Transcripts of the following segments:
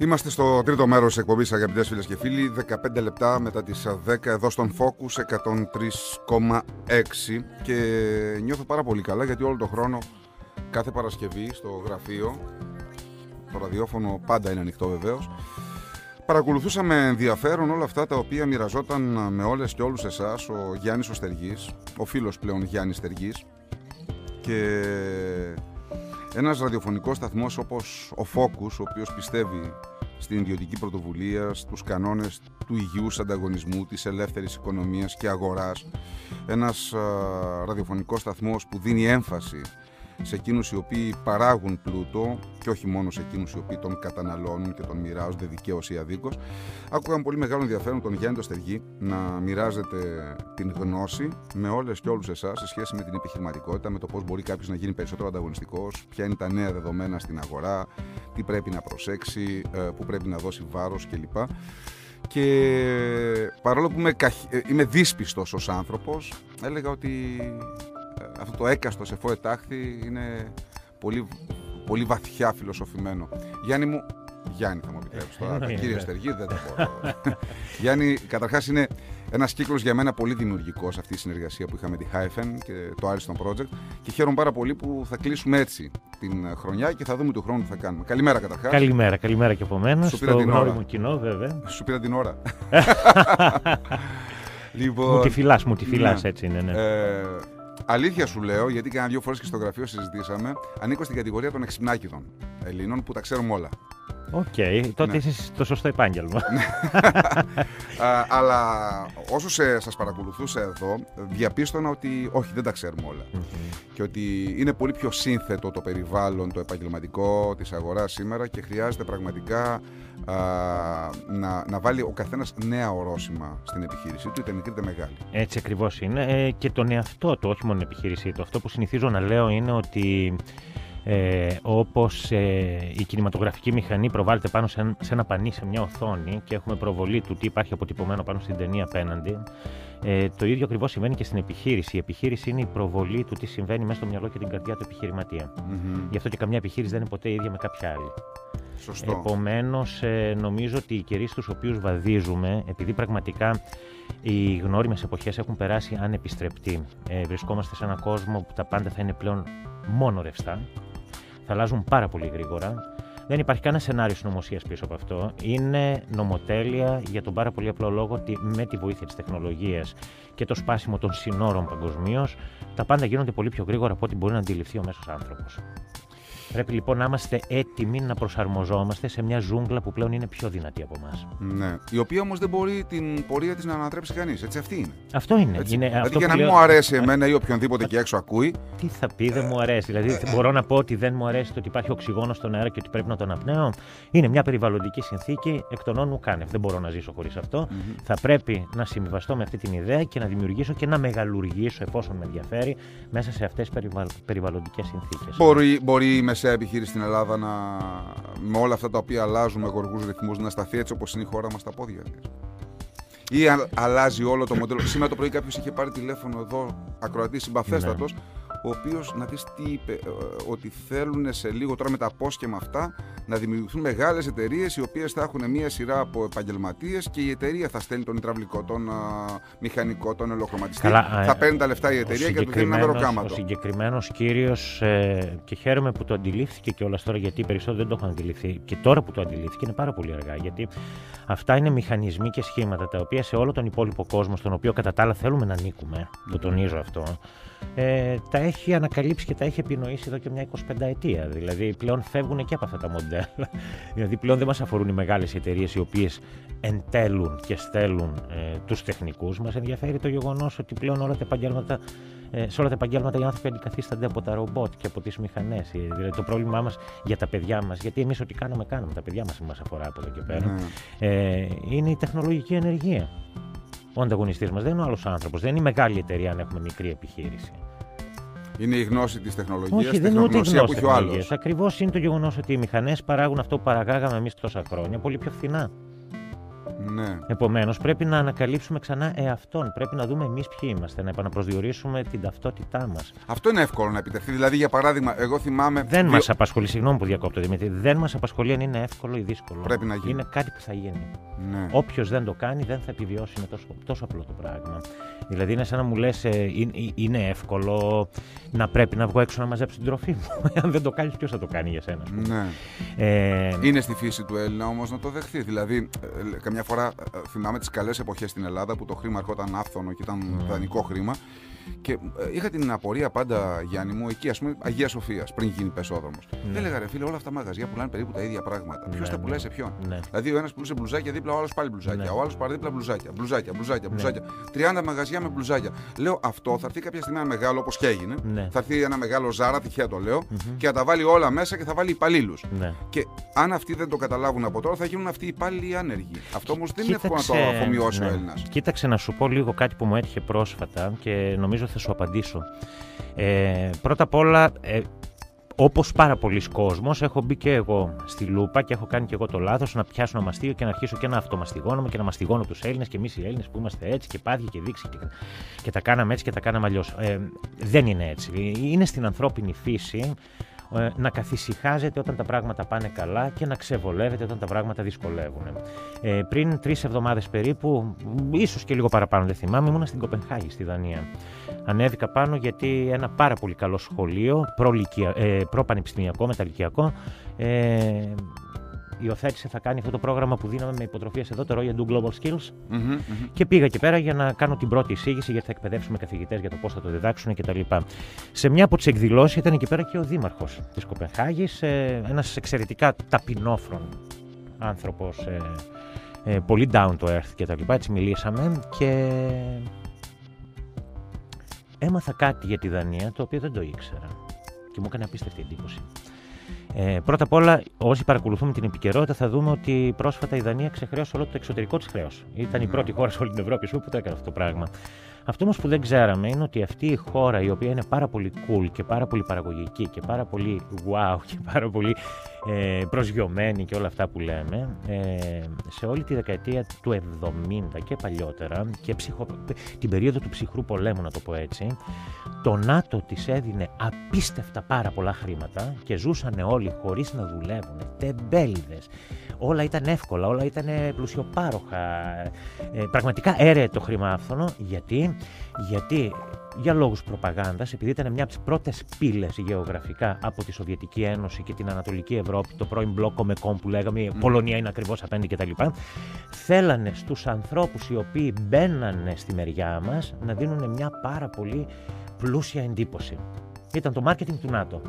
Είμαστε στο τρίτο μέρος της εκπομπής, αγαπητές φίλες και φίλοι. 15 λεπτά μετά τις 10 εδώ στον Focus 103,6. Και νιώθω πάρα πολύ καλά γιατί όλο τον χρόνο, κάθε Παρασκευή στο γραφείο, το ραδιόφωνο πάντα είναι ανοιχτό βεβαίως. Παρακολουθούσα με ενδιαφέρον όλα αυτά τα οποία μοιραζόταν με όλες και όλους εσάς ο Γιάννης ο ο φίλος πλέον Γιάννης Στεργής. Και ένας ραδιοφωνικός σταθμός όπως ο Focus, ο οποίος πιστεύει στην ιδιωτική πρωτοβουλία, στους κανόνες του υγιούς ανταγωνισμού, της ελεύθερης οικονομίας και αγοράς. Ένας α, ραδιοφωνικός σταθμός που δίνει έμφαση σε εκείνους οι οποίοι παράγουν πλούτο και όχι μόνο σε εκείνους οι οποίοι τον καταναλώνουν και τον μοιράζονται δικαίως ή αδίκως. Άκουγα με πολύ μεγάλο ενδιαφέρον τον Γιάννη Στεργή να μοιράζεται την γνώση με όλες και όλους εσάς σε σχέση με την επιχειρηματικότητα, με το πώς μπορεί κάποιος να γίνει περισσότερο ανταγωνιστικός, ποια είναι τα νέα δεδομένα στην αγορά, τι πρέπει να προσέξει, ε, πού πρέπει να δώσει βάρος κλπ. Και παρόλο που είμαι, ε, είμαι δύσπιστος ως άνθρωπος, έλεγα ότι αυτό το έκαστο σε φοετάχθη είναι πολύ, πολύ βαθιά φιλοσοφημένο. Γιάννη μου, Γιάννη θα μου επιτρέψεις τώρα. Τα κύρια Στεργή δεν τα μπορώ. Γιάννη, καταρχάς είναι ένας κύκλος για μένα πολύ δημιουργικός αυτή η συνεργασία που είχαμε τη Hyphen και το Ariston Project. Και χαίρομαι πάρα πολύ που θα κλείσουμε έτσι την χρονιά και θα δούμε του χρόνου που θα κάνουμε. Καλημέρα καταρχάς. Καλημέρα, καλημέρα και από μένα. Σου πήρα την ώρα. κοινό, βέβαια. Σου πήρα την ώρα. λοιπόν, μου τη φυλάς, μου τη φυλάς, ναι. έτσι είναι. Ναι. Ε, Αλήθεια σου λέω, γιατί κάνα δύο φορές και στο γραφείο συζητήσαμε, ανήκω στην κατηγορία των εξυπνάκιδων Ελλήνων που τα ξέρουμε όλα. OK, okay, τότε ναι. είσαι το σωστό επάγγελμα. Ναι. αλλά όσο σε, σας παρακολουθούσα εδώ, διαπίστωνα ότι όχι, δεν τα ξέρουμε Και ότι είναι πολύ πιο σύνθετο το περιβάλλον, το επαγγελματικό της αγοράς σήμερα και χρειάζεται πραγματικά α, να, να βάλει ο καθένας νέα ορόσημα στην επιχείρησή του, είτε μικρή είτε μεγάλη. Έτσι ακριβώς είναι. Ε, και τον εαυτό του, όχι μόνο την επιχείρησή του. Αυτό που συνηθίζω να λέω είναι ότι ε, όπως ε, η κινηματογραφική μηχανή προβάλλεται πάνω σε, ένα πανί, σε μια οθόνη και έχουμε προβολή του τι υπάρχει αποτυπωμένο πάνω στην ταινία απέναντι. Ε, το ίδιο ακριβώς συμβαίνει και στην επιχείρηση. Η επιχείρηση είναι η προβολή του τι συμβαίνει μέσα στο μυαλό και την καρδιά του επιχειρηματία. Mm-hmm. Γι' αυτό και καμιά επιχείρηση δεν είναι ποτέ ίδια με κάποια άλλη. Σωστό. Επομένως, ε, νομίζω ότι οι καιροί στους οποίους βαδίζουμε, επειδή πραγματικά οι γνώριμες εποχές έχουν περάσει ανεπιστρεπτοί, ε, βρισκόμαστε σε έναν κόσμο που τα πάντα θα είναι πλέον μόνο ρευστά θα αλλάζουν πάρα πολύ γρήγορα. Δεν υπάρχει κανένα σενάριο συνωμοσίας πίσω από αυτό. Είναι νομοτέλεια για τον πάρα πολύ απλό λόγο ότι με τη βοήθεια της τεχνολογίας και το σπάσιμο των συνόρων παγκοσμίως, τα πάντα γίνονται πολύ πιο γρήγορα από ό,τι μπορεί να αντιληφθεί ο μέσος άνθρωπος. Πρέπει λοιπόν να είμαστε έτοιμοι να προσαρμοζόμαστε σε μια ζούγκλα που πλέον είναι πιο δυνατή από εμάς. Ναι. Η οποία όμως δεν μπορεί την πορεία της να ανατρέψει κανείς. Έτσι, αυτή είναι. Αυτό είναι. Έτσι. είναι δηλαδή, αυτό για να μην μου αρέσει εμένα ή οποιονδήποτε και έξω ακούει. Τι θα πει, δεν μου αρέσει. Δηλαδή, μπορώ να πω ότι δεν μου αρέσει το ότι υπάρχει οξυγόνο στον αέρα και ότι πρέπει να τον απνέω. Είναι μια περιβαλλοντική συνθήκη εκ των όνων κάνευ. Δεν μπορώ να ζήσω χωρίς αυτό. Mm-hmm. Θα πρέπει να συμβιβαστώ με αυτή την ιδέα και να δημιουργήσω και να μεγαλουργήσω, εφόσον με ενδιαφέρει, μέσα σε αυτές τι περιβαλλοντικές συνθήκες. Μπορεί, μπορεί μεσαία επιχείρηση στην Ελλάδα να, με όλα αυτά τα οποία αλλάζουν με γοργούς ρυθμούς να σταθεί έτσι όπως είναι η χώρα μας στα πόδια τη. Ή αλλάζει όλο το μοντέλο. Σήμερα το πρωί κάποιος είχε πάρει τηλέφωνο εδώ, ακροατής συμπαθέστατος, ναι ο οποίος να δεις τι είπε, ε, ότι θέλουν σε λίγο τώρα με τα απόσχεμα αυτά να δημιουργηθούν μεγάλες εταιρείες οι οποίες θα έχουν μία σειρά από επαγγελματίες και η εταιρεία θα στέλνει τον υδραυλικό, τον α, μηχανικό, τον ελοχρωματιστή. Καλά, θα παίρνει τα λεφτά η εταιρεία και του δίνει ένα μεροκάματο. Ο συγκεκριμένος κύριος, ε, και χαίρομαι που το αντιλήφθηκε και όλα τώρα γιατί περισσότερο δεν το έχουν αντιληφθεί. Και τώρα που το αντιλήφθηκε είναι πάρα πολύ αργά. Γιατί αυτά είναι μηχανισμοί και σχήματα τα οποία σε όλο τον υπόλοιπο κόσμο, στον οποίο κατά τα άλλα θέλουμε να ανήκουμε, το τονίζω αυτό, ε, τα έχει ανακαλύψει και τα έχει επινοήσει εδώ και μια 25 ετία. Δηλαδή πλέον φεύγουν και από αυτά τα μοντέλα. δηλαδή πλέον δεν μας αφορούν οι μεγάλες εταιρείες οι οποίες εντέλουν και στέλνουν ε, τους τεχνικούς. Μας ενδιαφέρει το γεγονός ότι πλέον όλα τα επαγγέλματα, ε, σε όλα τα επαγγέλματα οι άνθρωποι αντικαθίστανται από τα ρομπότ και από τις μηχανές. Ε, δηλαδή το πρόβλημά μας για τα παιδιά μας, γιατί εμείς ό,τι κάνουμε, κάνουμε. Τα παιδιά μας μας αφορά από εδώ και πέρα. Ναι. Ε, είναι η τεχνολογική ενεργεία. Ο ανταγωνιστής μας δεν είναι ο άλλος άνθρωπος. Δεν είναι η μεγάλη εταιρεία αν έχουμε μικρή επιχείρηση. Είναι η γνώση της τεχνολογίας, η τεχνογνωσία που έχει ο άλλος. Ακριβώς είναι το γεγονός ότι οι μηχανές παράγουν αυτό που παραγάγαμε εμείς τόσα χρόνια πολύ πιο φθηνά. Ναι. Επομένως, πρέπει να ανακαλύψουμε ξανά εαυτόν. Πρέπει να δούμε εμείς ποιοι είμαστε, να επαναπροσδιορίσουμε την ταυτότητά μας. Αυτό είναι εύκολο να επιτευχθεί. Δηλαδή, για παράδειγμα, εγώ θυμάμαι. Δεν μας απασχολεί, συγγνώμη που διακόπτω Δημήτρη, δεν μας απασχολεί αν είναι εύκολο ή δύσκολο. Πρέπει να γίνει. Είναι κάτι που θα γίνει. Ναι. Όποιος δεν το κάνει, δεν θα επιβιώσει. Είναι τόσο, τόσο απλό το πράγμα. Δηλαδή, είναι σαν να μου λες, ε, είναι εύκολο να πρέπει να βγω έξω να μαζέψω την τροφή μου. Αν δεν το κάνεις, ποιος θα το κάνει για σένα. Ναι. Ε... Είναι στη φύση του Έλληνα όμως να το δεχθεί. Δηλαδή, ε, καμιά φορά ε, θυμάμαι τις καλές εποχές στην Ελλάδα που το χρήμα ερχόταν άφθονο και ήταν mm. δανεικό χρήμα. Και ε, είχα την απορία πάντα, Γιάννη μου, εκεί ας πούμε Αγίας Σοφίας, πριν γίνει πεσόδρομο. Ναι. Έλεγα ρε φίλε, όλα αυτά τα μαγαζιά πουλάνε περίπου τα ίδια πράγματα. Ναι, Ποιος τα πουλάει ναι. σε ποιον; Ναι. Δηλαδή ο ένας πουλούσε μπλουζάκια δίπλα, ο άλλος πάλι μπλουζάκια. Ναι. Ο άλλος παραδίπλα μπλουζάκια. Μπλουζάκια, μπλουζάκια, ναι. μπλουζάκια. 30 μαγαζιά με μπλουζάκια. Λέω αυτό θα έρθει κάποια στιγμή ένα μεγάλο όπως και έγινε. Ναι. Θα έρθει ένα μεγάλο ζάρα, τυχαία το λέω, mm-hmm. και θα τα βάλει όλα μέσα και θα βάλει υπαλλήλους. Ναι. Και αν αυτοί δεν το καταλάβουν από τώρα, θα γίνουν αυτοί οι υπάλληλοι άνεργοι. Αυτό όμως δεν είναι εύκολο να το αφομοιώσει ο Έλληνας. Κοίταξε να σου πω λίγο κάτι που μου έτυχε πρόσφατα και νομίζω θα σου απαντήσω ε, πρώτα απ' όλα, ε, όπως πάρα πολλοί κόσμος, έχω μπει και εγώ στη λούπα και έχω κάνει και εγώ το λάθος να πιάσω ένα μαστίγιο και να αρχίσω και να αυτομαστιγώνομαι και να μαστιγώνω τους Έλληνες και εμείς οι Έλληνες που είμαστε έτσι και πάθη και δείξει και, και τα κάναμε έτσι και τα κάναμε αλλιώς. Ε, δεν είναι έτσι. Είναι στην ανθρώπινη φύση ε, να καθησυχάζεται όταν τα πράγματα πάνε καλά και να ξεβολεύεται όταν τα πράγματα δυσκολεύουν. Ε, πριν τρεις εβδομάδες περίπου, ίσως και λίγο παραπάνω δεν θυμάμαι, ήμουνα στην Κοπενχάγη, στη Δανία. Ανέβηκα πάνω γιατί ένα πάρα πολύ καλό σχολείο, προ-πανεπιστημιακό, μεταλλικιακό, ε, υιοθέτησε, θα κάνει αυτό το πρόγραμμα που δίναμε με υποτροφίες εδώ, το Royal Do Global Skills. Mm-hmm, Και πήγα εκεί πέρα για να κάνω την πρώτη εισήγηση, γιατί θα εκπαιδεύσουμε καθηγητές για το πώς θα το διδάξουν κτλ. Σε μια από τις εκδηλώσεις ήταν εκεί πέρα και ο δήμαρχος της Κοπενχάγης, ε, ένας εξαιρετικά ταπεινόφρον άνθρωπος, ε, ε, πολύ down to earth κτλ. Έτσι μιλήσαμε και έμαθα κάτι για τη Δανία το οποίο δεν το ήξερα και μου έκανε απίστευτη εντύπωση. Ε, πρώτα απ' όλα, όσοι παρακολουθούμε την επικαιρότητα, θα δούμε ότι πρόσφατα η Δανία ξεχρέωσε όλο το εξωτερικό της χρέος. Ήταν η ναι. πρώτη χώρα σε όλη την Ευρώπη που το έκανε αυτό το πράγμα. Αυτό όμως που δεν ξέραμε είναι ότι αυτή η χώρα η οποία είναι πάρα πολύ cool και πάρα πολύ παραγωγική και πάρα πολύ wow και πάρα πολύ ε, προσγειωμένη και όλα αυτά που λέμε ε, σε όλη τη δεκαετία του 70 και παλιότερα και ψυχο, την περίοδο του ψυχρού πολέμου να το πω έτσι το ΝΑΤΟ της έδινε απίστευτα πάρα πολλά χρήματα και ζούσαν όλοι χωρίς να δουλεύουν τεμπέληδες όλα ήταν εύκολα, όλα ήταν πλουσιοπάροχα ε, πραγματικά έρεε το χρήμα άφθονο γιατί, γιατί για λόγους προπαγάνδας, επειδή ήταν μια από τις πρώτες πύλες γεωγραφικά από τη Σοβιετική Ένωση και την Ανατολική Ευρώπη, το πρώην μπλόκο με κόμ που λέγαμε, η Πολωνία είναι ακριβώς απέναντι κτλ. Θέλανε στους ανθρώπους οι οποίοι μπαίνανε στη μεριά μας να δίνουν μια πάρα πολύ πλούσια εντύπωση. Ήταν το μάρκετινγκ του ΝΑΤΟ.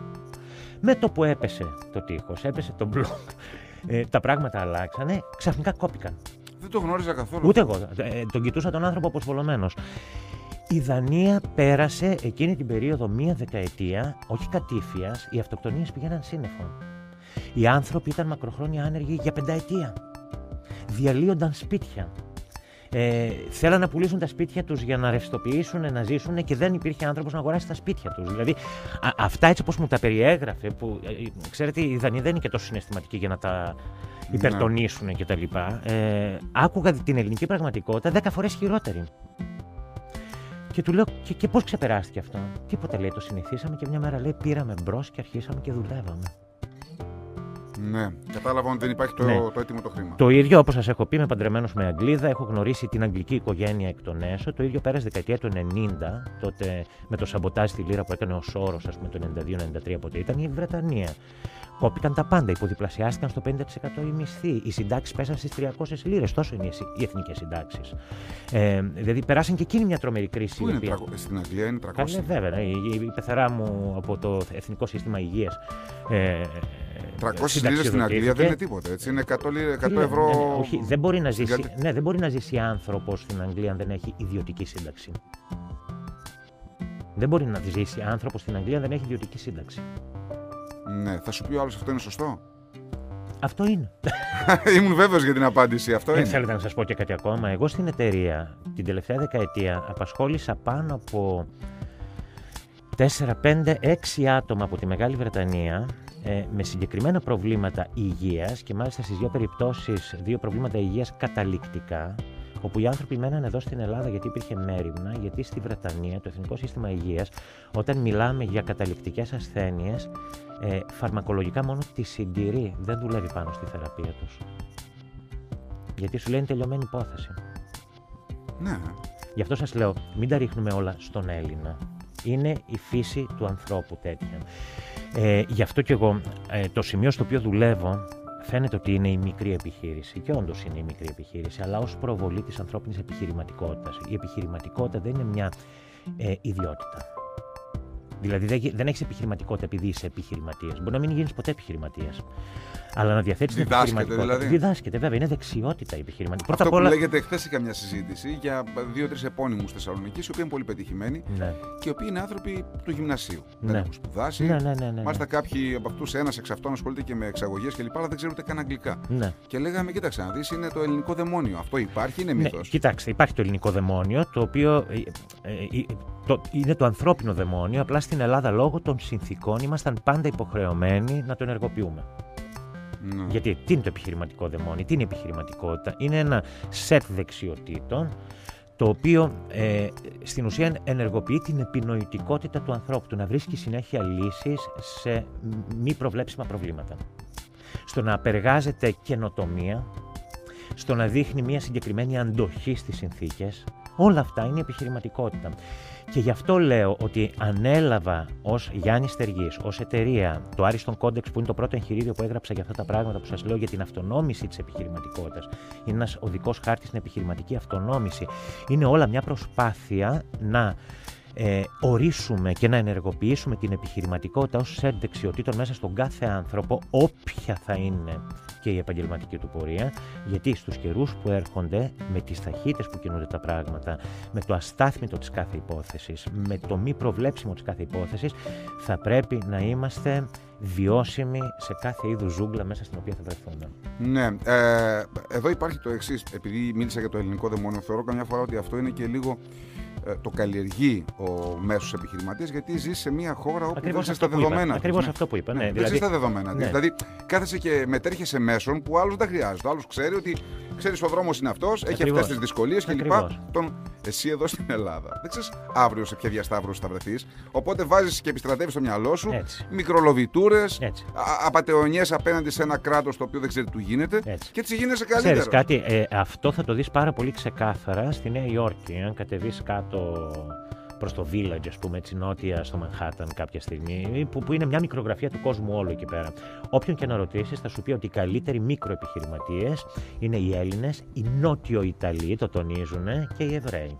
Με το που έπεσε το τείχος, έπεσε το μπλοκ, ε, τα πράγματα αλλάξανε, ξαφνικά κόπηκαν. Δεν το γνώριζα καθόλου. Ούτε εγώ. Ε, τον κοιτούσα τον άνθρωπο αποσβολωμένο. Η Δανία πέρασε εκείνη την περίοδο μία δεκαετία, όχι κατήφιας, οι αυτοκτονίες πηγαίναν σύννεφο. Οι άνθρωποι ήταν μακροχρόνια άνεργοι για πενταετία. Διαλύονταν σπίτια. Ε, θέλαν να πουλήσουν τα σπίτια τους για να ρευστοποιήσουν, να ζήσουν και δεν υπήρχε άνθρωπος να αγοράσει τα σπίτια τους. Δηλαδή, αυτά έτσι όπως μου τα περιέγραφε, που ε, ξέρετε, οι Δανείοι δεν είναι και τόσο συναισθηματικοί για να τα ναι. υπερτονίσουν κτλ. Ε, άκουγα την ελληνική πραγματικότητα δέκα φορές χειρότερη. Και του λέω, και, και πώς ξεπεράστηκε αυτό; Τίποτα λέει, το συνηθίσαμε και μια μέρα λέει πήραμε μπρος και αρχίσαμε και δουλεύαμε. Ναι, κατάλαβα ότι δεν υπάρχει το, ναι. το έτοιμο το χρήμα. Το ίδιο όπως σας έχω πει, είμαι παντρεμένο με Αγγλίδα, έχω γνωρίσει την αγγλική οικογένεια εκ των έσω. Το ίδιο πέρασε δεκαετία του 90, τότε με το σαμποτάζ στη Λύρα που έκανε ο Σόρος, ας πούμε, το 92-93, πότε ήταν η Βρετανία. Κόπηκαν τα πάντα, υποδιπλασιάστηκαν στο 50% οι μισθοί. Οι συντάξεις πέσαν στις 300 λίρες. Τόσο είναι οι εθνικές συντάξεις. Ε, δηλαδή περάσαν και εκείνη μια τρομερή κρίση. Πού είναι οποία... στην Αγγλία είναι 300. Καλέ, βέβαια. Η, η, η πεθερά μου από το Εθνικό Σύστημα Υγείας. Ε, 300 λίρες στην Αγγλία δεν είναι τίποτα. Έτσι. Είναι 100, 100 ευρώ. Ναι, ναι, όχι, δεν μπορεί, να ζήσει, ναι, δεν μπορεί να ζήσει άνθρωπος στην Αγγλία αν δεν έχει ιδιωτική σύνταξη. Δεν μπορεί να ζήσει άνθρωπος στην Αγγλία αν δεν έχει ιδιωτική σύνταξη. Ναι, θα σου πει ο άλλος αυτό είναι σωστό; Αυτό είναι. Ήμουν βέβαιος για την απάντηση. Αυτό Δεν θέλετε να σας πω και κάτι ακόμα. Εγώ στην εταιρεία την τελευταία δεκαετία απασχόλησα πάνω από 4, 5, 6 άτομα από τη Μεγάλη Βρετανία ε, με συγκεκριμένα προβλήματα υγείας και μάλιστα στις δύο περιπτώσεις δύο προβλήματα υγείας καταληκτικά όπου οι άνθρωποι μέναν εδώ στην Ελλάδα γιατί υπήρχε μέρημνα, γιατί στη Βρετανία το Εθνικό Σύστημα Υγείας όταν μιλάμε για καταληκτικές ασθένειες ε, φαρμακολογικά μόνο τη συντηρεί, δεν δουλεύει πάνω στη θεραπεία τους. Γιατί σου λένε τελειωμένη υπόθεση. Ναι. Γι' αυτό σας λέω, μην τα ρίχνουμε όλα στον Έλληνα. Είναι η φύση του ανθρώπου τέτοια. Ε, γι' αυτό και εγώ ε, το σημείο στο οποίο δουλεύω φαίνεται ότι είναι η μικρή επιχείρηση. Και όντως είναι η μικρή επιχείρηση, αλλά ως προβολή της ανθρώπινης επιχειρηματικότητας. Η επιχειρηματικότητα δεν είναι μια ε, ιδιότητα. Δηλαδή δεν έχεις επιχειρηματικότητα επειδή είσαι επιχειρηματίας. Μπορεί να μην γίνεις ποτέ επιχειρηματίας. Αλλά να διαθέτεις την επιχειρηματικότητα. Δηλαδή. Διδάσκεται, βέβαια, είναι δεξιότητα η επιχειρηματικότητα. Αυτό που όλα... λέγεται χθες σε καμιά συζήτηση για δύο-τρεις επώνυμους Θεσσαλονίκης, οι οποίοι είναι πολύ πετυχημένοι ναι. και οι οποίοι είναι άνθρωποι του γυμνασίου. Ναι. Δεν έχουν σπουδάσει. Ναι, ναι, ναι, ναι, Μάλιστα, κάποιοι από αυτούς, ένας εξ αυτών ασχολείται και με εξαγωγές κλπ. Αλλά δεν ξέρουν ούτε καν αγγλικά. Ναι. Και λέγαμε, κοίταξε να δεις, είναι το ελληνικό δαιμόνιο. Αυτό υπάρχει, είναι μύθος. Ναι, κοιτάξτε, υπάρχει το ελληνικό δαιμόνιο, το οποίο ε, ε, ε, το, είναι το ανθρώπινο δαιμόνιο. Απλά στην Ελλάδα, λόγω των συνθήκων, ήμασταν πάντα υποχρεωμένοι να το ενεργοποιούμε. Ναι. Γιατί τι είναι το επιχειρηματικό δαιμόνι, τι είναι η επιχειρηματικότητα. Είναι ένα σετ δεξιοτήτων το οποίο ε, στην ουσία ενεργοποιεί την επινοητικότητα του ανθρώπου, του να βρίσκει συνέχεια λύσεις σε μη προβλέψιμα προβλήματα. Στο να απεργάζεται καινοτομία, στο να δείχνει μια συγκεκριμένη αντοχή στις συνθήκες, όλα αυτά είναι επιχειρηματικότητα. Και γι' αυτό λέω ότι ανέλαβα ως Γιάννης Στεργής, ως εταιρεία, το Ariston Codex, που είναι το πρώτο εγχειρίδιο που έγραψα για αυτά τα πράγματα που σας λέω για την αυτονόμηση της επιχειρηματικότητας. Είναι ένας οδικός χάρτης στην επιχειρηματική αυτονόμηση. Είναι όλα μια προσπάθεια να ε, ορίσουμε και να ενεργοποιήσουμε την επιχειρηματικότητα ως σετ δεξιοτήτων μέσα στον κάθε άνθρωπο, όποια θα είναι και η επαγγελματική του πορεία, γιατί στους καιρούς που έρχονται, με τις ταχύτητες που κινούνται τα πράγματα, με το αστάθμητο της κάθε υπόθεσης, με το μη προβλέψιμο της κάθε υπόθεσης, θα πρέπει να είμαστε βιώσιμοι σε κάθε είδους ζούγκλα μέσα στην οποία θα βρεθούμε. Ναι. Ε, εδώ υπάρχει το εξής. Επειδή μίλησα για το ελληνικό δαιμόνιο, θεωρώ καμιά φορά ότι αυτό είναι και λίγο ε, το καλλιεργεί ο μέσος επιχειρηματίας γιατί ζει σε μια χώρα όπου Ακριβώς δεν στα δεδομένα. Ακριβώς ναι. αυτό που είπα. Ναι, ναι, δηλαδή... Δεν στα δεδομένα. Ναι. Δηλαδή κάθεσαι και μετέρχεσαι μέσων που άλλο δεν χρειάζεται. Ο άλλο ξέρει ότι ξέρεις ο δρόμος είναι αυτός, έχει αυτές τις δυσκολίες κλπ. Τον εσύ εδώ στην Ελλάδα. Δεν ξέρεις αύριο σε ποια διασταύρωση θα βρεθείς. Οπότε βάζεις και επιστρατεύεις στο μυαλό σου μικρολοβιτούρε, απαταιωνιές απέναντι σε ένα κράτος το οποίο δεν ξέρει τι του γίνεται Έτσι. και έτσι γίνεσαι καλύτερος. Ξέρεις κάτι, ε, αυτό θα το δεις πάρα πολύ ξεκάθαρα στη Νέα Υόρκη. Αν κατεβείς κάτω προς το Village, ας πούμε, έτσι νότια στο Manhattan κάποια στιγμή, που, που είναι μια μικρογραφία του κόσμου όλο εκεί πέρα. Όποιον και να ρωτήσεις, θα σου πει ότι οι καλύτεροι μικροεπιχειρηματίες είναι οι Έλληνες, οι Νότιο Ιταλοί, το τονίζουν, και οι Εβραίοι.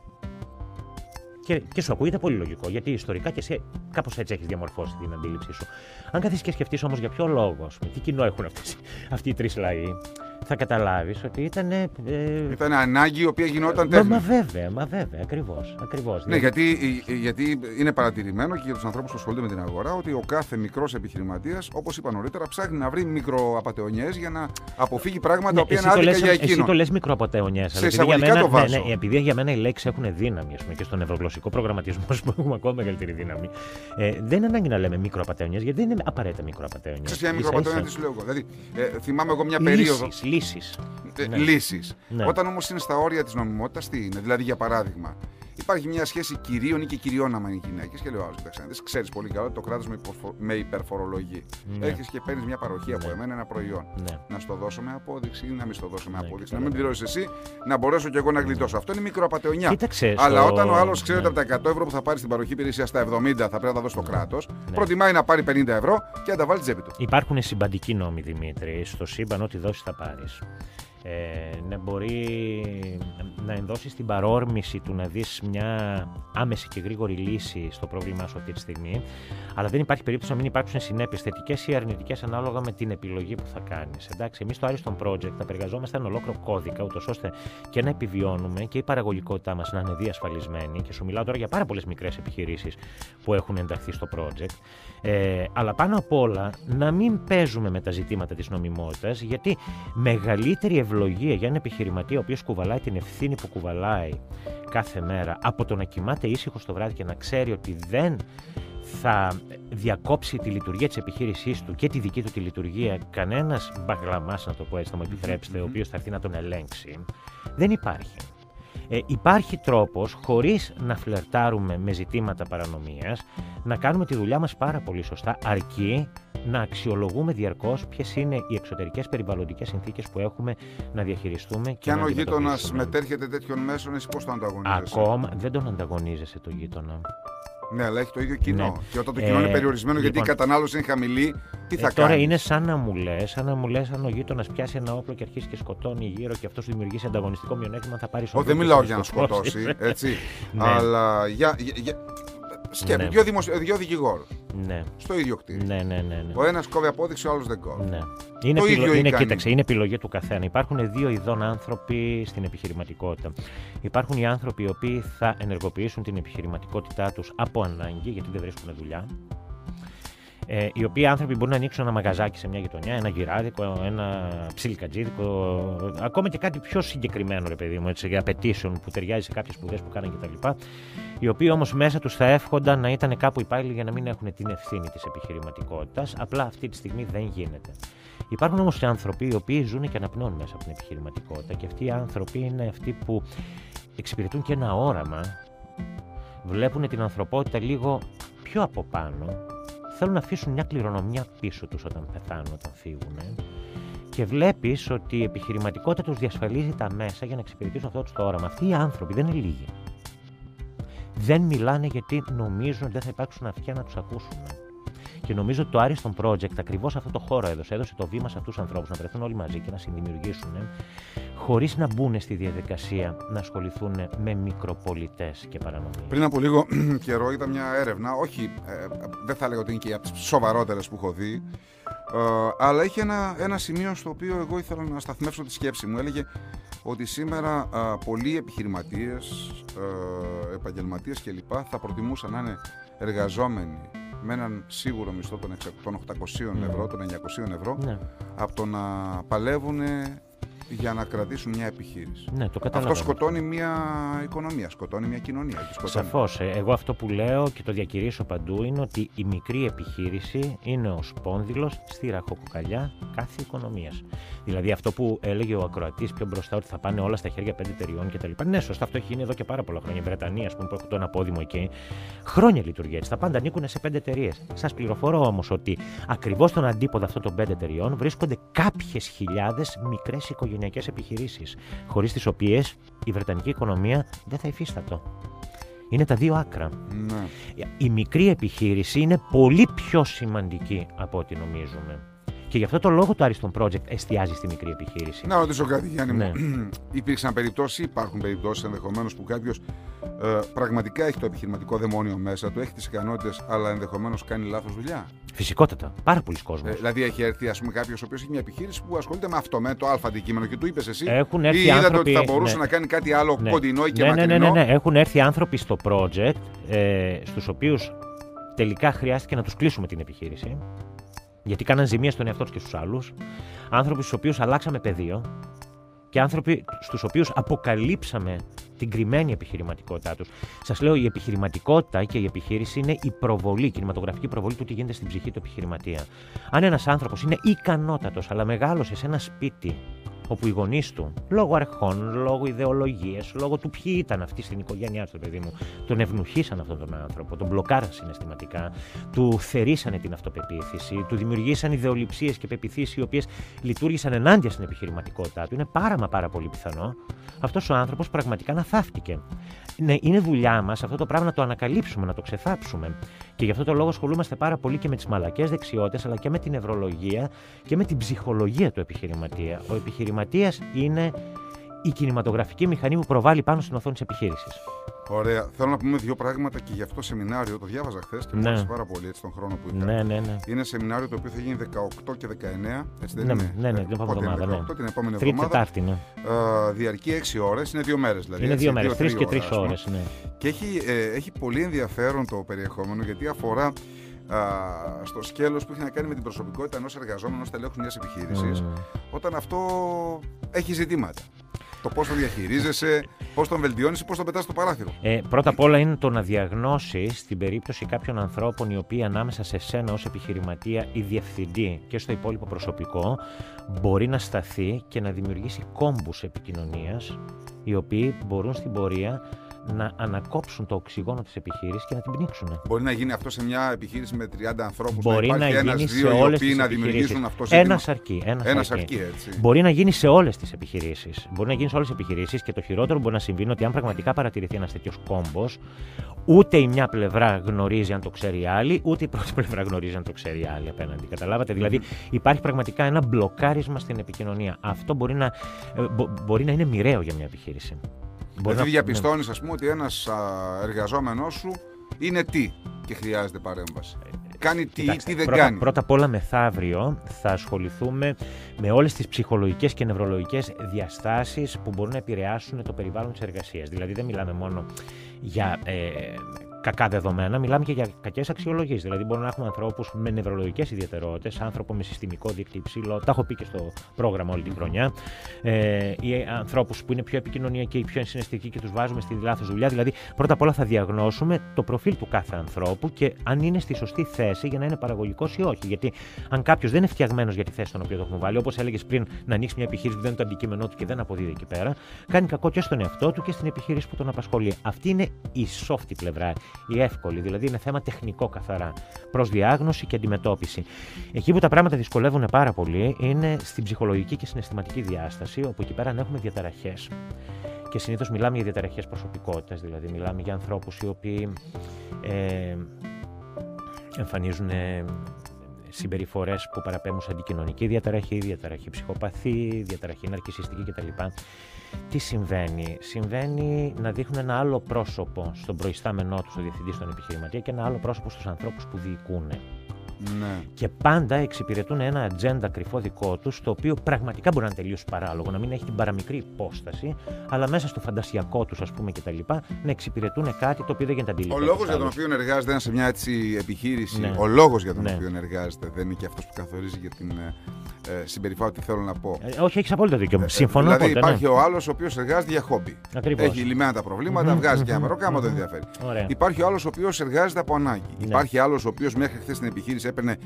Και, και σου ακούγεται πολύ λογικό, γιατί ιστορικά και εσύ κάπως έτσι έχεις διαμορφώσει την αντίληψή σου. Αν καθίσεις και σκεφτείς όμως για ποιο λόγο, τι κοινό έχουν αυτές, αυτοί οι τρεις λαοί, θα καταλάβεις ότι ήταν. Ε, ήταν ανάγκη η οποία γινόταν τέχνη. Μα, μα βέβαια, μα βέβαια, ακριβώς. Ακριβώς. Ναι, γιατί, γιατί είναι παρατηρημένο και για τους ανθρώπους που ασχολούνται με την αγορά ότι ο κάθε μικρός επιχειρηματίας, όπως είπα νωρίτερα, ψάχνει να βρει μικροαπαταιωνιέ για να αποφύγει πράγματα ναι, που είναι άδικα για εκείνο. Εσύ το λες μικροαπαταιωνιέ. Σε εισαγωγικά το βάζω. Ναι, ναι, επειδή για μένα οι λέξεις έχουν δύναμη, πούμε, και στον ευρωγλωσσικό προγραμματισμό που έχουμε ακόμα μεγαλύτερη δύναμη. Ε, δεν είναι ανάγκη να λέμε μικροαπαταιωνιέ, γιατί δεν είναι απαραίτητα μικροαπαταιωνιέ. Σε ποια μικροαπαταιωνιέ τι λέω εγώ. Δηλαδή, ε, θυμάμαι εγώ μια περίοδο. Λύσει. Ε, ναι. Λύσεις. Ναι. Όταν όμως είναι στα όρια της νομιμότητας, τι είναι; Δηλαδή, για παράδειγμα, υπάρχει μια σχέση κυρίων ή και κυριών άμα είναι γυναίκες και λέω: Άσο, δεν ξέρεις πολύ καλά ότι το κράτος με, με υπερφορολογεί. Ναι. Έρχεσαι και παίρνεις μια παροχή από ναι. εμένα ένα προϊόν. Ναι. Να στο δώσω με απόδειξη ή να μην στο δώσω με απόδειξη. Να μην πληρώσεις εσύ, να μπορέσω κι εγώ να γλιτώσω. Αυτό είναι μικροαπατεωνιά. Κοίταξε, Αλλά όταν ο άλλος ξέρει ότι από τα 100 ευρώ που θα πάρει στην παροχή υπηρεσίας στα 70 θα πρέπει να τα δώσει το κράτος, προτιμάει να πάρει 50 ευρώ και να τα βάλει τσέπη του. Υπάρχουν συμπαντικοί νόμοι, Δημήτρη. Στο σύμπαν, ό,τι δώσει θα πάρεις ε, να μπορεί να ενδώσει την παρόρμηση του να δεις μια άμεση και γρήγορη λύση στο πρόβλημά σου αυτή τη στιγμή αλλά δεν υπάρχει περίπτωση να μην υπάρξουν συνέπειες θετικές ή αρνητικές ανάλογα με την επιλογή που θα κάνεις. Εντάξει, εμείς στο Ariston Project θα εργαζόμαστε ένα ολόκληρο κώδικα, ούτως ώστε και να επιβιώνουμε και η παραγωγικότητά μας να είναι διασφαλισμένη. Και σου μιλάω τώρα για πάρα πολλές μικρές επιχειρήσεις που έχουν ενταχθεί στο project. Ε, αλλά πάνω απ' όλα να μην παίζουμε με τα ζητήματα της νομιμότητας, γιατί μεγαλύτερη ευλογία για ένα επιχειρηματία ο οποίος κουβαλάει την ευθύνη που κουβαλάει κάθε μέρα από το να κοιμάται ήσυχο το βράδυ και να ξέρει ότι δεν θα διακόψει τη λειτουργία της επιχείρησής του και τη δική του τη λειτουργία κανένας μπαγλαμάς, να το πω έτσι, θα μου επιτρέψετε, ο οποίος θα έρθει να τον ελέγξει, δεν υπάρχει. Ε, υπάρχει τρόπος, χωρίς να φλερτάρουμε με ζητήματα παρανομίας, να κάνουμε τη δουλειά μας πάρα πολύ σωστά, αρκεί να αξιολογούμε διαρκώς ποιες είναι οι εξωτερικές περιβαλλοντικές συνθήκες που έχουμε να διαχειριστούμε. Και, και αν ο γείτονας μετέρχεται τέτοιων μέσων, εσύ πώς το ανταγωνίζεσαι; Ακόμα δεν τον ανταγωνίζεσαι το γείτονα. Ναι, αλλά έχει το ίδιο κοινό. Ναι. Και όταν το κοινό ε, είναι περιορισμένο γιατί η λοιπόν, κατανάλωση είναι χαμηλή, τι θα ε, κάνεις; Τώρα είναι σαν να μου λες, σαν να μου λες, αν ο γείτονας πιάσει ένα όπλο και αρχίσει και σκοτώνει γύρω και αυτός δημιουργήσει ανταγωνιστικό μειονέκτημα, θα πάρεις Όχι, δεν μιλάω για να σκοτώσει. Έτσι. ναι. Αλλά για, για, για, Σκέφτε, ναι. δύο, δημοσιο... δύο δικηγόρους. Ναι. Στο ίδιο κτίριο. Ναι, ναι, ναι, ναι. Ο ένας κόβει απόδειξη, ο άλλος δεν κόβει. Ναι. Είναι, το ίδιο είναι, κοίταξε, είναι επιλογή του καθένα. Υπάρχουν δύο ειδών άνθρωποι στην επιχειρηματικότητα. Υπάρχουν οι άνθρωποι οι οποίοι θα ενεργοποιήσουν την επιχειρηματικότητά τους από ανάγκη, γιατί δεν βρίσκουν δουλειά. Ε, οι οποίοι άνθρωποι μπορούν να ανοίξουν ένα μαγαζάκι σε μια γειτονιά, ένα γυράδικο, ένα ψιλικατζίδικο, ακόμα και κάτι πιο συγκεκριμένο, ρε παιδί μου, έτσι, για απαιτήσεων που ταιριάζει σε κάποιες σπουδές που κάνουν κτλ. Οι οποίοι όμως μέσα τους θα εύχονταν να ήταν κάπου υπάλληλοι για να μην έχουν την ευθύνη της επιχειρηματικότητας. Απλά αυτή τη στιγμή δεν γίνεται. Υπάρχουν όμως και άνθρωποι οι οποίοι ζουν και αναπνέουν μέσα από την επιχειρηματικότητα και αυτοί οι άνθρωποι είναι αυτοί που εξυπηρετούν και ένα όραμα, βλέπουν την ανθρωπότητα λίγο πιο από πάνω θέλουν να αφήσουν μια κληρονομιά πίσω τους όταν πεθάνουν, όταν φύγουν. Και βλέπεις ότι η επιχειρηματικότητα τους διασφαλίζει τα μέσα για να εξυπηρετήσουν αυτό το όραμα. Αυτοί οι άνθρωποι δεν είναι λίγοι. Δεν μιλάνε γιατί νομίζουν ότι δεν θα υπάρξουν αυτιά να τους ακούσουν. Και νομίζω ότι το Ariston Project ακριβώς αυτό το χώρο έδωσε. Έδωσε το βήμα σε αυτούς τους ανθρώπους να βρεθούν όλοι μαζί και να συνδημιουργήσουν, χωρίς να μπουν στη διαδικασία να ασχοληθούν με μικροπολιτές και παρανομίες. Πριν από λίγο καιρό είδα μια έρευνα, όχι, ε, δεν θα λέγω ότι είναι και από τις σοβαρότερες που έχω δει, ε, αλλά είχε ένα, ένα σημείο στο οποίο εγώ ήθελα να σταθμεύσω τη σκέψη μου. Έλεγε ότι σήμερα ε, πολλοί επιχειρηματίες, ε, επαγγελματίες κλπ. θα προτιμούσαν να είναι εργαζόμενοι με έναν σίγουρο μισθό των 800 ναι. ευρώ, των 900 ευρώ, ναι. από το να παλεύουν για να κρατήσουν μια επιχείρηση. Ναι, το αυτό σκοτώνει μια οικονομία, σκοτώνει μια κοινωνία. Σαφώς. Ε, εγώ αυτό που λέω και το διακηρύσω παντού είναι ότι η μικρή επιχείρηση είναι ο σπόνδυλος στη ραχοκοκαλιά κάθε οικονομίας. Δηλαδή αυτό που έλεγε ο ακροατής πιο μπροστά ότι θα πάνε όλα στα χέρια πέντε εταιριών κτλ. Ναι, σωστά, αυτό έχει γίνει εδώ και πάρα πολλά χρόνια. Η Βρετανία, ας πούμε, που έχουν το αναπόδημο εκεί, χρόνια λειτουργεί έτσι. Τα πάντα ανήκουν σε πέντε εταιρείες. Σας πληροφορώ όμως ότι ακριβώς στον αντίποδα αυτών των πέντε εταιριών βρίσκονται κάποιες χιλιάδες μικρές οικογενειακέ επιχειρήσεις, χωρίς τις οποίες η Βρετανική οικονομία δεν θα υφίστατο. Είναι τα δύο άκρα. Ναι. Η μικρή επιχείρηση είναι πολύ πιο σημαντική από ό,τι νομίζουμε. Και γι' αυτό το λόγο το Ariston Project εστιάζει στη μικρή επιχείρηση. Να ρωτήσω κάτι, Γιάννη. Ναι. Υπήρξαν περιπτώσεις, υπάρχουν περιπτώσεις ενδεχομένως που κάποιος ε, πραγματικά έχει το επιχειρηματικό δαιμόνιο μέσα του, έχει τις ικανότητες, αλλά ενδεχομένως κάνει λάθος δουλειά; Φυσικότατα. Πάρα πολλοί κόσμοι. Ε, δηλαδή, έχει έρθει κάποιος ο οποίος έχει μια επιχείρηση που ασχολείται με αυτό, με το Α αντικείμενο και του είπες εσύ. Έχουν έρθει ή είδατε άνθρωποι... ότι θα μπορούσε ναι. να κάνει κάτι άλλο ναι. κοντινό ή και ναι, μακρινό. Ναι, ναι, ναι, ναι. Έχουν έρθει άνθρωποι στο project, ε, στους οποίους τελικά χρειάστηκε να τους κλείσουμε την επιχείρηση γιατί κάναν ζημία στον εαυτό τους και στους άλλους. Άνθρωποι στους οποίους αλλάξαμε πεδίο και άνθρωποι στους οποίους αποκαλύψαμε την κρυμμένη επιχειρηματικότητά τους. Σας λέω, η επιχειρηματικότητα και η επιχείρηση είναι η προβολή, η κινηματογραφική προβολή του τι γίνεται στην ψυχή του επιχειρηματία. Αν ένας άνθρωπος είναι ικανότατος, αλλά μεγάλωσε σε ένα σπίτι όπου οι γονείς του, λόγω αρχών, λόγω ιδεολογίας, λόγω του ποιοι ήταν αυτοί στην οικογένειά τους, παιδί μου, τον ευνουχίσαν αυτόν τον άνθρωπο, τον μπλοκάραν συναισθηματικά, του θερήσανε την αυτοπεποίθηση, του δημιουργήσαν ιδεολειψίες και πεπιθήσεις οι οποίες λειτουργήσαν ενάντια στην επιχειρηματικότητά του. Είναι πάρα μα πάρα πολύ πιθανό αυτός ο άνθρωπος πραγματικά να θαύτηκε. Ναι, είναι δουλειά μας αυτό το πράγμα να το ανακαλύψουμε, να το ξεθάψουμε. Και γι' αυτό το λόγο ασχολούμαστε πάρα πολύ και με τις μαλακές δεξιότητες, αλλά και με την νευρολογία και με την ψυχολογία του επιχειρηματία. Ο επιχειρηματίας είναι η κινηματογραφική μηχανή που προβάλλει πάνω στην οθόνη της επιχείρησης. Ωραία. Θέλω να πούμε δύο πράγματα και για αυτό το σεμινάριο. Το διάβαζα χθες και μου ναι. άρεσε πάρα πολύ έτσι, τον χρόνο που είχα. Ναι, ναι, ναι. Είναι σεμινάριο το οποίο θα γίνει 18 και 19. Έτσι δεν ναι, είναι; Ναι, ναι, την επόμενη εβδομάδα. Ναι. την επόμενη Τρίτη Τετάρτη, ναι. Ε, διαρκεί 6 ώρες. Είναι δύο μέρες δηλαδή. Είναι δύο μέρες. Τρεις και τρεις ώρες. Ναι. Και έχει, ε, έχει πολύ ενδιαφέρον το περιεχόμενο γιατί αφορά στο σκέλος που έχει να κάνει με την προσωπικότητα ενός εργαζόμενου ενός τελέχου μιας επιχείρησης όταν αυτό έχει ζητήματα. Το πώς τον διαχειρίζεσαι, πώς τον βελτιώνεις ή πώς τον πετάς στο παράθυρο. Ε, πρώτα απ' όλα είναι το να διαγνώσει την περίπτωση κάποιων ανθρώπων οι οποίοι ανάμεσα σε σένα ως επιχειρηματία ή διευθυντή και στο υπόλοιπο προσωπικό μπορεί να σταθεί και να δημιουργήσει κόμπους επικοινωνίας οι οποίοι μπορούν στην πορεία να ανακόψουν το οξυγόνο της επιχείρησης και να την πνίξουν. Μπορεί να γίνει αυτό σε μια επιχείρηση με 30 ανθρώπους. Μπορεί να, να γίνει σε όλες τις να δημιουργήσουν αυτό Ένας αρκεί. Ένας αρκεί. έτσι. Μπορεί να γίνει σε όλες τις επιχειρήσεις. Μπορεί να γίνει σε όλες τις επιχειρήσεις και το χειρότερο μπορεί να συμβεί είναι ότι αν πραγματικά παρατηρηθεί ένας τέτοιος κόμπος, ούτε η μια πλευρά γνωρίζει αν το ξέρει η άλλη, ούτε η πρώτη πλευρά γνωρίζει αν το ξέρει η άλλη απέναντι. Καταλάβατε; Δηλαδή υπάρχει πραγματικά ένα μπλοκάρισμα στην επικοινωνία. Αυτό μπορεί να, ε, μπορεί να είναι μοιραίο για μια επιχείρηση. Μπορεί δηλαδή να... διαπιστώνεις, ας πούμε, ότι ένας εργαζόμενός σου είναι τι και χρειάζεται παρέμβαση. Κάνει τι ή τι δεν πρώτα, κάνει. Πρώτα απ' όλα μεθαύριο θα ασχοληθούμε με όλες τις ψυχολογικές και νευρολογικές διαστάσεις που μπορούν να επηρεάσουν το περιβάλλον της εργασίας. Δηλαδή δεν μιλάμε μόνο για ε, κακά δεδομένα, μιλάμε και για κακές αξιολογήσεις. Δηλαδή, μπορούμε να έχουμε ανθρώπους με νευρολογικές ιδιαιτερότητες, άνθρωπο με συστημικό δίκτυο υψηλό, τα έχω πει και στο πρόγραμμα όλη την χρονιά, ε, ή ανθρώπους που είναι πιο επικοινωνιακοί, πιο συναισθητικοί και τους βάζουμε στη λάθος δουλειά. Δηλαδή, πρώτα απ' όλα θα διαγνώσουμε το προφίλ του κάθε ανθρώπου και αν είναι στη σωστή θέση για να είναι παραγωγικός ή όχι. Γιατί αν κάποιος δεν είναι φτιαγμένος για τη θέση στον οποίο το έχουμε βάλει, όπως έλεγες πριν, να ανοίξει μια επιχείρηση που δεν είναι το αντικείμενό του και δεν αποδίδει εκεί πέρα, κάνει κακό και στον εαυτό του και στην επιχείρηση που τον απασχολεί. Αυτή είναι η soft πλευρά, η εύκολη, δηλαδή είναι θέμα τεχνικό καθαρά, προς διάγνωση και αντιμετώπιση. Εκεί που τα πράγματα δυσκολεύουν πάρα πολύ είναι στην ψυχολογική και συναισθηματική διάσταση, όπου εκεί πέρα έχουμε διαταραχές. Και συνήθως μιλάμε για διαταραχές προσωπικότητας, δηλαδή μιλάμε για ανθρώπους οι οποίοι ε, εμφανίζουν ε, συμπεριφορές που παραπέμπουν σε αντικοινωνική διαταραχή, διαταραχή ψυχοπαθή, διαταραχή ναρκισιστική κτλ. Τι συμβαίνει, Συμβαίνει να δείχνουν ένα άλλο πρόσωπο στον προϊστάμενό τους, στο διευθυντή, στον επιχειρηματία και ένα άλλο πρόσωπο στους ανθρώπους που διοικούν. Ναι. Και πάντα εξυπηρετούν ένα ατζέντα κρυφό δικό τους, το οποίο πραγματικά μπορεί να είναι τελείως παράλογο, να μην έχει την παραμικρή υπόσταση, αλλά μέσα στο φαντασιακό τους, ας πούμε, κτλ. να εξυπηρετούν κάτι το οποίο δεν γίνεται αντιληπτό. Ο λόγος για τον οποίο εργάζεται σε μια έτσι επιχείρηση, ναι. ο λόγος για τον ναι. οποίο εργάζεται δεν είναι και αυτός που καθορίζει για την ε, ε, συμπεριφορά, τι θέλω να πω. Ε, όχι, έχεις απόλυτο δίκιο. Ε, Συμφωνώ. Δηλαδή απόλυτα, υπάρχει ναι. ο άλλος ο οποίος εργάζεται για χόμπι. Ακριβώς. Έχει λυμμένα τα προβληματα βγάζει και ένα μερό, κάμα τον ενδιαφέρει. Ωραία. Υπάρχει ο άλλος ο οποίος εργάζεται από ανάγκη. Ναι. Υπάρχει άλλος ο οποίος μέχρι χθες στην επιχείρηση έπαιρνε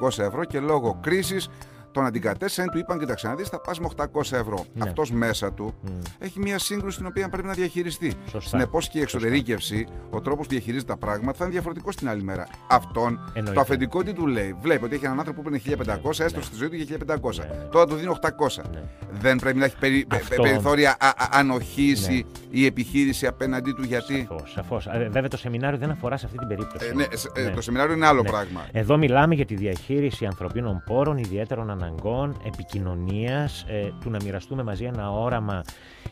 1500 ευρώ και λόγω κρίσης τον αντικατέστησαν, του είπαν: Κοίταξε να δεις, θα πας με 800 ευρώ. Ναι. Αυτός μέσα του mm. έχει μια σύγκρουση την οποία πρέπει να διαχειριστεί. Συνεπώς και η εξωτερήκευση, ο τρόπος που διαχειρίζεται τα πράγματα θα είναι διαφορετικός την άλλη μέρα. Αυτόν Εννοείται. το αφεντικό τι του λέει. Βλέπει ότι έχει έναν άνθρωπο που είναι 1500, ναι. έστω στη ζωή του για 1500. Ναι. Τώρα του δίνει 800. Ναι. Δεν πρέπει να έχει περι... Αυτό... περιθώρια ανοχής ναι. η επιχείρηση απέναντί του γιατί. Σαφώς. Βέβαια το σεμινάριο δεν αφορά σε αυτή την περίπτωση. Ε, ναι, ε, το σεμινάριο είναι άλλο πράγμα. Εδώ μιλάμε για τη διαχείριση ανθρωπίνων πόρων, ιδιαίτερων αναγκών αναγκών, επικοινωνίας, ε, του να μοιραστούμε μαζί ένα όραμα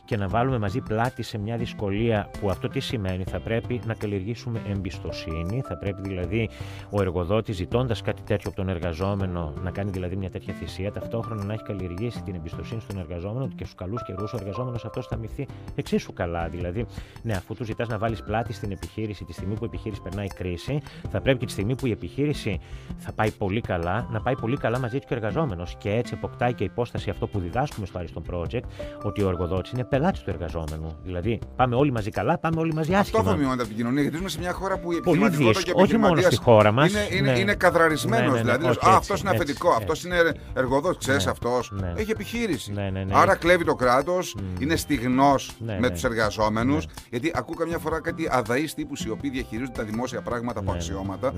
και να βάλουμε μαζί πλάτη σε μια δυσκολία που αυτό τι σημαίνει, θα πρέπει να καλλιεργήσουμε εμπιστοσύνη, θα πρέπει δηλαδή ο εργοδότης ζητώντας κάτι τέτοιο από τον εργαζόμενο να κάνει δηλαδή μια τέτοια θυσία, ταυτόχρονα να έχει καλλιεργήσει την εμπιστοσύνη στον εργαζόμενο και στους καλούς καιρούς ο εργαζόμενος αυτός θα μυθεί εξίσου καλά. Δηλαδή, ναι, αφού του ζητάς να βάλεις πλάτη στην επιχείρηση τη στιγμή που η επιχείρηση περνάει κρίση, θα πρέπει και τη στιγμή που η επιχείρηση θα πάει πολύ καλά, να πάει πολύ καλά μαζί του και ο εργαζόμενος. Και έτσι αποκτάει και υπόσταση αυτό που διδάσκουμε στο Ariston Project, ότι ο εργοδότης είναι πελάτης του εργαζόμενου. Δηλαδή, πάμε όλοι μαζί καλά, πάμε όλοι μαζί άσχημα. Αυτό θα μειώνεται από την κοινωνία, γιατί ζούμε σε μια χώρα που η επιχειρηματικότητα και όχι μόνο στη χώρα μας. Είναι, είναι, ναι. είναι καδραρισμένο. Ναι, ναι, ναι, δηλαδή, αυτός είναι αφεντικό, αυτός είναι εργοδότης, ξέρεις αυτός. Έχει επιχείρηση. Άρα κλέβει το κράτος, είναι στιγνός με τους εργαζόμενους. Γιατί ακούω καμιά φορά κάτι αδαείς τύπους οι οποίοι διαχειρίζονται τα δημόσια πράγματα από αξιώματα.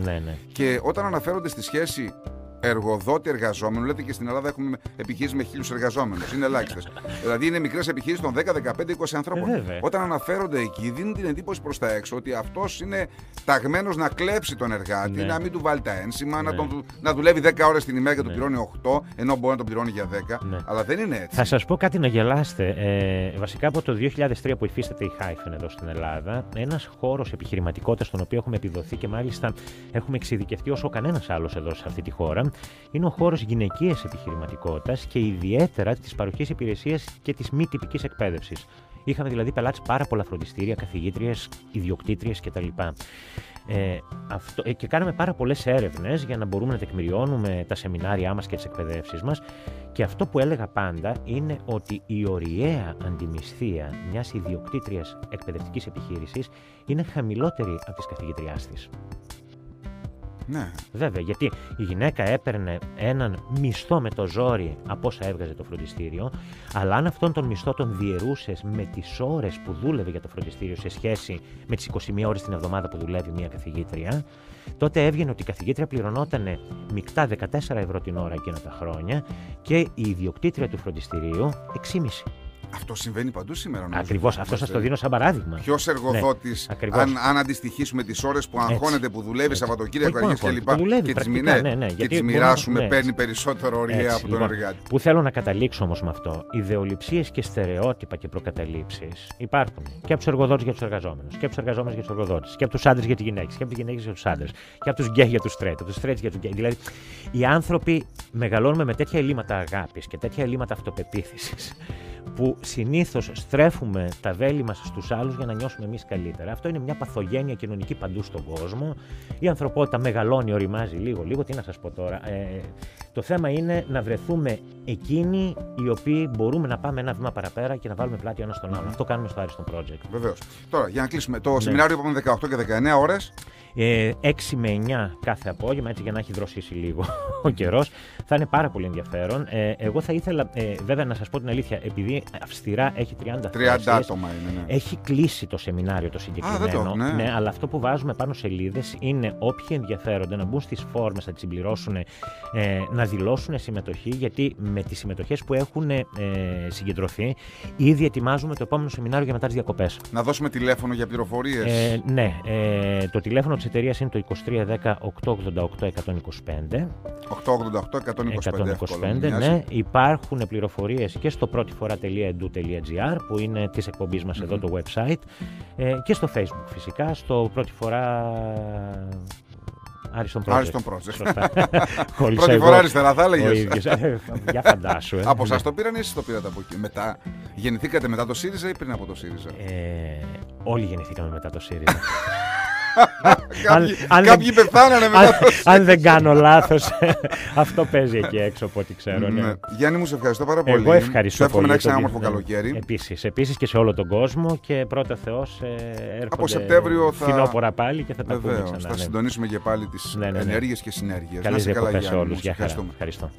Και όταν αναφέρονται στη σχέση εργοδότη εργαζόμενος. Λέτε και στην Ελλάδα έχουμε επιχείρηση με χίλιους εργαζόμενους. Είναι ελάχιστες. δηλαδή είναι μικρές επιχειρήσει των 10, 15, 20 ανθρώπων. Ε, Όταν αναφέρονται εκεί, δίνουν την εντύπωση προς τα έξω ότι αυτός είναι ταγμένος να κλέψει τον εργάτη, ναι. να μην του βάλει τα ένσημα, ναι. να, τον, να δουλεύει 10 ώρες την ημέρα και ναι. τον πληρώνει 8, ενώ μπορεί να τον πληρώνει για 10. Ναι. Αλλά δεν είναι έτσι. Θα σας πω κάτι να γελάστε. Ε, βασικά από το 2003 που υφίσταται η Hyphen εδώ στην Ελλάδα, ένας χώρος επιχειρηματικότητας στον οποίο έχουμε επιδοθεί και μάλιστα έχουμε εξειδικευτεί όσο κανένας άλλος εδώ σε αυτή τη χώρα, είναι ο χώρος γυναικείας επιχειρηματικότητας και ιδιαίτερα τη παροχή υπηρεσίας και της μη τυπικής εκπαίδευσης. Είχαμε δηλαδή πελάτες πάρα πολλά φροντιστήρια, καθηγήτριες, ιδιοκτήτριες κτλ. Ε, αυτό, ε, και κάναμε πάρα πολλές έρευνες για να μπορούμε να τεκμηριώνουμε τα σεμινάρια μας και τις εκπαιδεύσεις μας. Και αυτό που έλεγα πάντα είναι ότι η ωριαία αντιμισθία μιας ιδιοκτήτριας εκπαιδευτικής επιχείρησης είναι χαμηλότερη από τη καθηγήτριά της. Ναι. Βέβαια, γιατί η γυναίκα έπαιρνε έναν μισθό με το ζόρι από όσα έβγαζε το φροντιστήριο, αλλά αν αυτόν τον μισθό τον διαιρούσες με τις ώρες που δούλευε για το φροντιστήριο σε σχέση με τις 21 ώρες την εβδομάδα που δουλεύει μια καθηγήτρια, τότε έβγαινε ότι η καθηγήτρια πληρωνόταν μεικτά 14 ευρώ την ώρα εκείνα τα χρόνια και η ιδιοκτήτρια του φροντιστηρίου 6,5. Αυτό συμβαίνει παντού σήμερα. Ακριβώς. Αυτό σας το δίνω σαν παράδειγμα. Ποιος εργοδότης, ναι, αν, αν αντιστοιχίσουμε τις ώρες που αγχώνεται, που δουλεύει Σαββατοκύριακο και κλπ. Και τις ναι, ναι, τις μοιράσουμε, ναι. παίρνει περισσότερο ωραία από τον λοιπόν, εργάτη. Που θέλω να καταλήξω όμως με αυτό. Ιδεοληψίες και στερεότυπα και προκαταλήψεις υπάρχουν και από τους εργοδότες για τους εργαζόμενους, και από τους εργαζόμενους για τους εργοδότες, και από τους άντρες για τις γυναίκες, και από τις γυναίκες για τους άντρες, και από τους γκέι για τους straight, από τους straight για τους γκέι. Δηλαδή, οι άνθρωποι μεγαλώνουμε με τέτοια ελλείμματα αγάπης και τέτοια ελλείμματα αυτοπεποίθησης που συνήθως στρέφουμε τα βέλη μας στους άλλους για να νιώσουμε εμείς καλύτερα. Αυτό είναι μια παθογένεια κοινωνική παντού στον κόσμο. Η ανθρωπότητα μεγαλώνει, οριμάζει λίγο-λίγο. Τι να σας πω τώρα. Ε, το θέμα είναι να βρεθούμε εκείνοι οι οποίοι μπορούμε να πάμε ένα βήμα παραπέρα και να βάλουμε πλάτη ένα στον άλλο. Αυτό κάνουμε στο Άριστον Project. Βεβαίως. Τώρα, για να κλείσουμε. Το ναι. σεμινάριο είπαμε 18 και 19 ώρες. Ε, 6 με 9 κάθε απόγευμα, έτσι για να έχει δροσίσει λίγο ο καιρός. Θα είναι πάρα πολύ ενδιαφέρον. Ε, εγώ θα ήθελα, ε, βέβαια, να σας πω την αλήθεια, επειδή αυστηρά έχει 30 30 θέσεις, άτομα είναι, ναι. Έχει κλείσει το σεμινάριο το συγκεκριμένο. Α, ναι. ναι. αλλά αυτό που βάζουμε πάνω σελίδες είναι όποιοι ενδιαφέρονται να μπουν στις φόρμες, να τις συμπληρώσουν, ε, να δηλώσουν συμμετοχή, γιατί με τις συμμετοχές που έχουν ε, συγκεντρωθεί, ήδη ετοιμάζουμε το επόμενο σεμινάριο για μετά τις διακοπές. Να δώσουμε τηλέφωνο για πληροφορίες. Ε, ναι, ε, το τηλέφωνο της εταιρείας είναι το 2310 888 125. 888 125, ναι. Υπάρχουν πληροφορίες και στο πρώτη φορά.edu.gr που είναι της εκπομπής μας εδώ το website ε, και στο facebook φυσικά, στο πρώτη φορά Άριστον Project. Άριστον Project. Πρώτη φορά αριστερά θα έλεγες. Για φαντάσου. Ε. Από εσά το πήραν ή εσείς το πήρατε από εκεί; Μετά, γεννηθήκατε μετά το ΣΥΡΙΖΑ ή πριν από το ΣΥΡΙΖΑ; Ε, όλοι γεννηθήκαμε μετά το ΣΥΡΙΖΑ. Κάποιοι πεθάνανε μετά. Αν δεν κάνω λάθος, αυτό παίζει εκεί έξω από ό,τι ξέρω. Ναι. Γιάννη, μου σε ευχαριστώ πάρα πολύ. Εγώ ευχαριστώ πολύ. Εύχομαι να έχεις ένα όμορφο καλοκαίρι. Επίσης, επίσης και σε όλο τον κόσμο και πρώτα Θεός έρχονται από Σεπτέμβριο θα. Φθινόπορα πάλι και θα τα πούμε ξανά. Θα συντονίσουμε και πάλι τις ενέργειες και συνέργειες. Καλή διακοπές σε όλους. Ευχαριστώ.